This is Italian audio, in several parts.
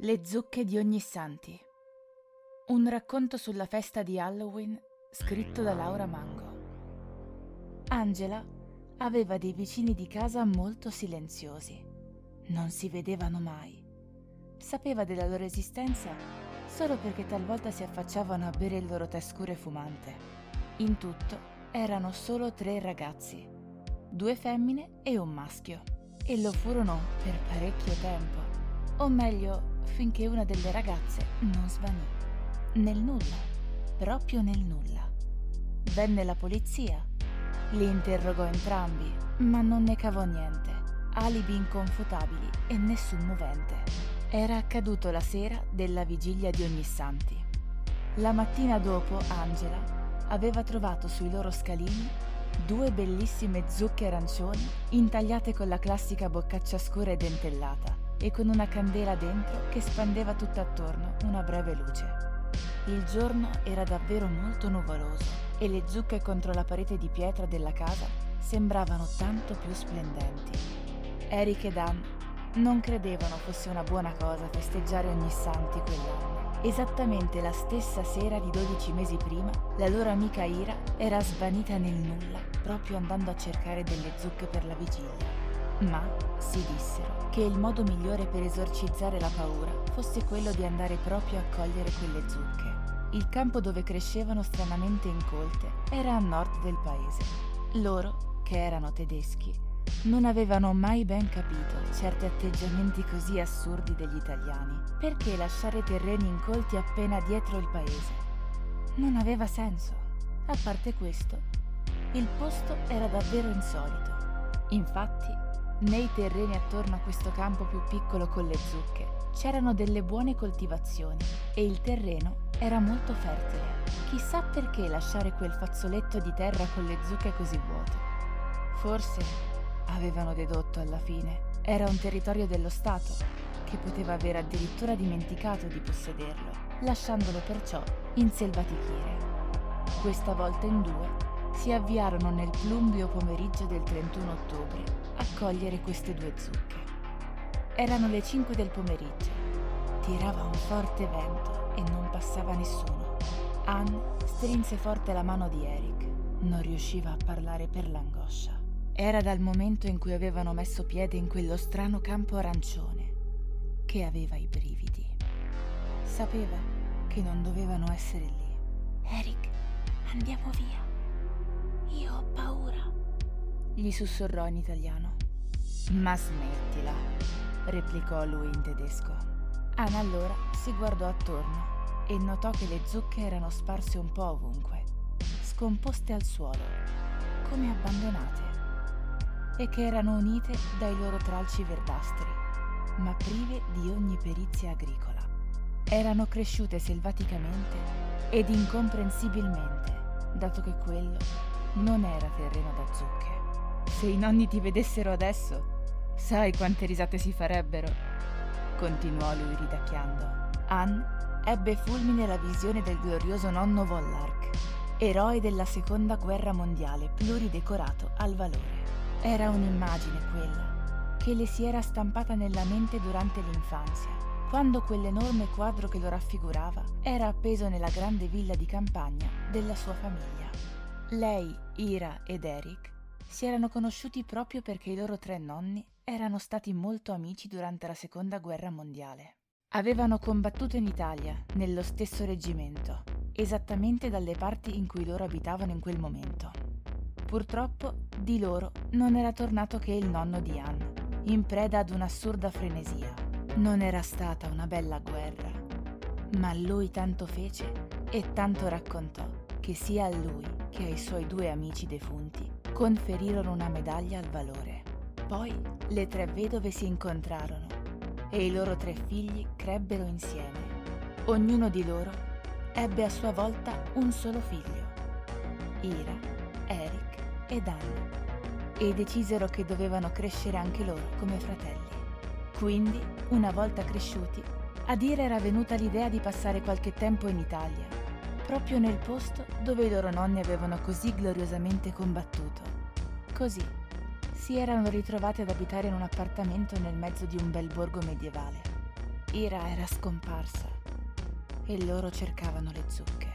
Le zucche di Ognissanti. Un racconto sulla festa di Halloween scritto da Laura Mango. Angela aveva dei vicini di casa molto silenziosi. Non si vedevano mai. Sapeva della loro esistenza solo perché talvolta si affacciavano a bere il loro tè scuro e fumante. In tutto erano solo tre ragazzi, due femmine e un maschio. E lo furono per parecchio tempo. O meglio, finché una delle ragazze non svanì. Nel nulla, proprio nel nulla. Venne la polizia, li interrogò entrambi, ma non ne cavò niente. Alibi inconfutabili e nessun movente. Era accaduto la sera della vigilia di Ognissanti. La mattina dopo Angela aveva trovato sui loro scalini due bellissime zucche arancioni intagliate con la classica boccaccia scura e dentellata e con una candela dentro che spandeva tutt'attorno una breve luce. Il giorno era davvero molto nuvoloso e le zucche contro la parete di pietra della casa sembravano tanto più splendenti. Eric e Dan non credevano fosse una buona cosa festeggiare ogni santi quell'anno. Esattamente la stessa sera di 12 mesi prima, la loro amica Ira era svanita nel nulla, proprio andando a cercare delle zucche per la vigilia. Ma si dissero che il modo migliore per esorcizzare la paura fosse quello di andare proprio a cogliere quelle zucche. Il campo dove crescevano stranamente incolte era a nord del paese. Loro, che erano tedeschi, non avevano mai ben capito certi atteggiamenti così assurdi degli italiani. Perché lasciare terreni incolti appena dietro il paese? Non aveva senso. A parte questo, il posto era davvero insolito. Infatti, nei terreni attorno a questo campo più piccolo con le zucche c'erano delle buone coltivazioni e il terreno era molto fertile. Chissà perché lasciare quel fazzoletto di terra con le zucche così vuote. Forse avevano dedotto alla fine. Era un territorio dello Stato che poteva aver addirittura dimenticato di possederlo, lasciandolo perciò in selvatichire. Questa volta in due si avviarono nel plumbeo pomeriggio del 31 ottobre a cogliere queste due zucche. Erano le 5 del pomeriggio. Tirava un forte vento e non passava nessuno. Anne strinse forte la mano di Eric. Non riusciva a parlare per l'angoscia. Era dal momento in cui avevano messo piede in quello strano campo arancione che aveva i brividi. Sapeva che non dovevano essere lì. Eric, andiamo via. Io ho paura. Gli sussurrò in italiano. Ma smettila, replicò lui in tedesco. Anna allora si guardò attorno e notò che le zucche erano sparse un po' ovunque, scomposte al suolo, come abbandonate, e che erano unite dai loro tralci verdastri, ma prive di ogni perizia agricola. Erano cresciute selvaticamente ed incomprensibilmente, dato che quello non era terreno da zucche. Se i nonni ti vedessero adesso, Sai quante risate si farebbero? Continuò lui ridacchiando. Anne ebbe fulmine la visione del glorioso nonno Vollark, eroe della seconda guerra mondiale pluridecorato al valore. Era un'immagine quella, che le si era stampata nella mente durante l'infanzia, quando quell'enorme quadro che lo raffigurava era appeso nella grande villa di campagna della sua famiglia. Lei, Ira ed Eric si erano conosciuti proprio perché i loro tre nonni erano stati molto amici durante la seconda guerra mondiale. Avevano combattuto in Italia, nello stesso reggimento, esattamente dalle parti in cui loro abitavano in quel momento. Purtroppo di loro non era tornato che il nonno di Anne, in preda ad un'assurda frenesia. Non era stata una bella guerra, ma lui tanto fece e tanto raccontò che sia a lui che ai suoi due amici defunti conferirono una medaglia al valore. Poi le tre vedove si incontrarono e i loro tre figli crebbero insieme. Ognuno di loro ebbe a sua volta un solo figlio, Ira, Eric ed Anna, e decisero che dovevano crescere anche loro come fratelli. Quindi, una volta cresciuti, ad Ira era venuta l'idea di passare qualche tempo in Italia, proprio nel posto dove i loro nonni avevano così gloriosamente combattuto. Così si erano ritrovati ad abitare in un appartamento nel mezzo di un bel borgo medievale. Ira era scomparsa e loro cercavano le zucche.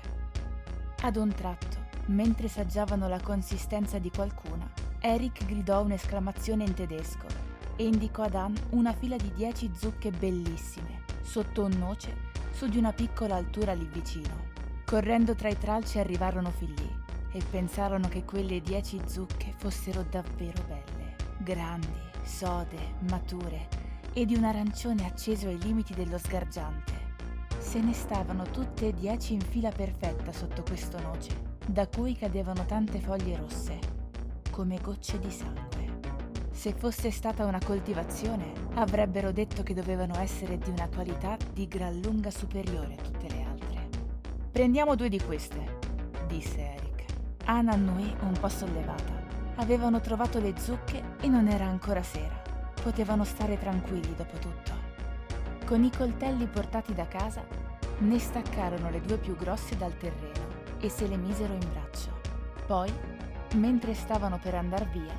Ad un tratto, mentre saggiavano la consistenza di qualcuna, Eric gridò un'esclamazione in tedesco e indicò ad Anne una fila di dieci zucche bellissime, sotto un noce, su di una piccola altura lì vicino. Correndo tra i tralci arrivarono fin lì e pensarono che quelle dieci zucche fossero davvero belle, grandi, sode, mature e di un arancione acceso ai limiti dello sgargiante. Se ne stavano tutte e dieci in fila perfetta sotto questo noce, da cui cadevano tante foglie rosse, come gocce di sangue. Se fosse stata una coltivazione, avrebbero detto che dovevano essere di una qualità di gran lunga superiore a tutte. Prendiamo due di queste, disse Eric. Anna annui un po' sollevata. Avevano trovato le zucche e non era ancora sera. Potevano stare tranquilli dopo tutto. Con i coltelli portati da casa, ne staccarono le due più grosse dal terreno e se le misero in braccio. Poi, mentre stavano per andar via,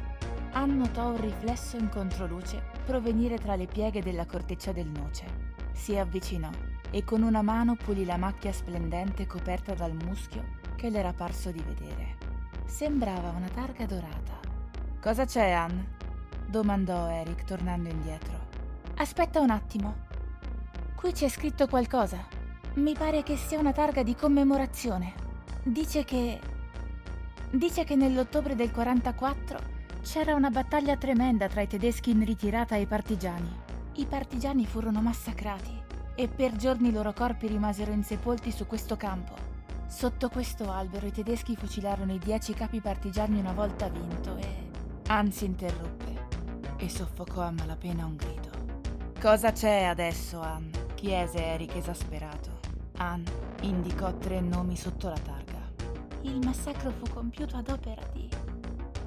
Ann notò un riflesso in controluce provenire tra le pieghe della corteccia del noce. Si avvicinò e con una mano pulì la macchia splendente coperta dal muschio che le era parso di vedere. Sembrava una targa dorata. Cosa c'è, Ann? domandò Eric tornando indietro. Aspetta un attimo. Qui c'è scritto qualcosa. Mi pare che sia una targa di commemorazione. Dice che... Dice che nell'ottobre del 44 c'era una battaglia tremenda tra i tedeschi in ritirata e i partigiani. I partigiani furono massacrati e per giorni i loro corpi rimasero insepolti su questo campo. Sotto questo albero i tedeschi fucilarono i dieci capi partigiani una volta vinto e... Anzi interruppe e soffocò a malapena un grido. Cosa c'è adesso, Anne? chiese Eric esasperato. Anne indicò tre nomi sotto la targa. Il massacro fu compiuto ad opera di...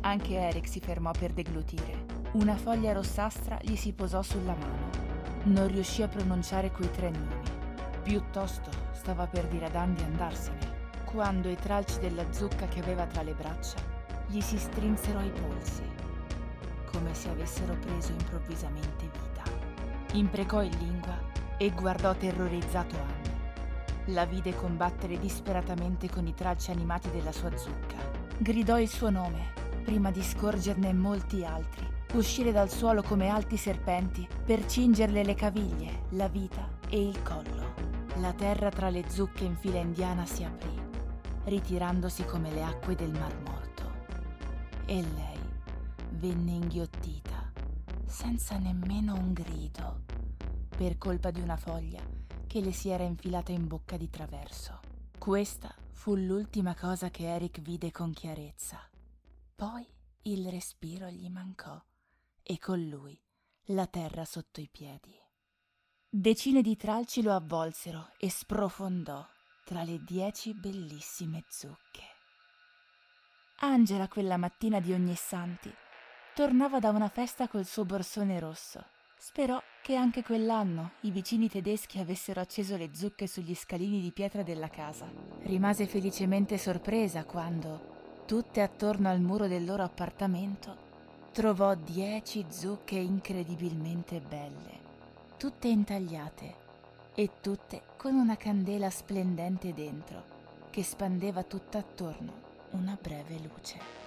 Anche Eric si fermò per deglutire. Una foglia rossastra gli si posò sulla mano. Non riuscì a pronunciare quei tre nomi. Piuttosto stava per dire ad Anne di andarsene, quando i tralci della zucca che aveva tra le braccia gli si strinsero ai polsi, come se avessero preso improvvisamente vita. Imprecò in lingua e guardò terrorizzato Anne. La vide combattere disperatamente con i tralci animati della sua zucca. Gridò il suo nome, prima di scorgerne molti altri, uscire dal suolo come alti serpenti per cingerle le caviglie, la vita e il collo. La terra tra le zucche in fila indiana si aprì, ritirandosi come le acque del Mar Morto. E lei venne inghiottita, senza nemmeno un grido per colpa di una foglia che le si era infilata in bocca di traverso. Questa fu l'ultima cosa che Eric vide con chiarezza. Poi il respiro gli mancò e con lui la terra sotto i piedi. Decine di tralci lo avvolsero e sprofondò tra le dieci bellissime zucche. Angela quella mattina di Ognissanti tornava da una festa col suo borsone rosso Sperò che anche quell'anno i vicini tedeschi avessero acceso le zucche sugli scalini di pietra della casa. Rimase felicemente sorpresa quando, tutte attorno al muro del loro appartamento, trovò dieci zucche incredibilmente belle, tutte intagliate e tutte con una candela splendente dentro, che spandeva tutt'attorno una breve luce.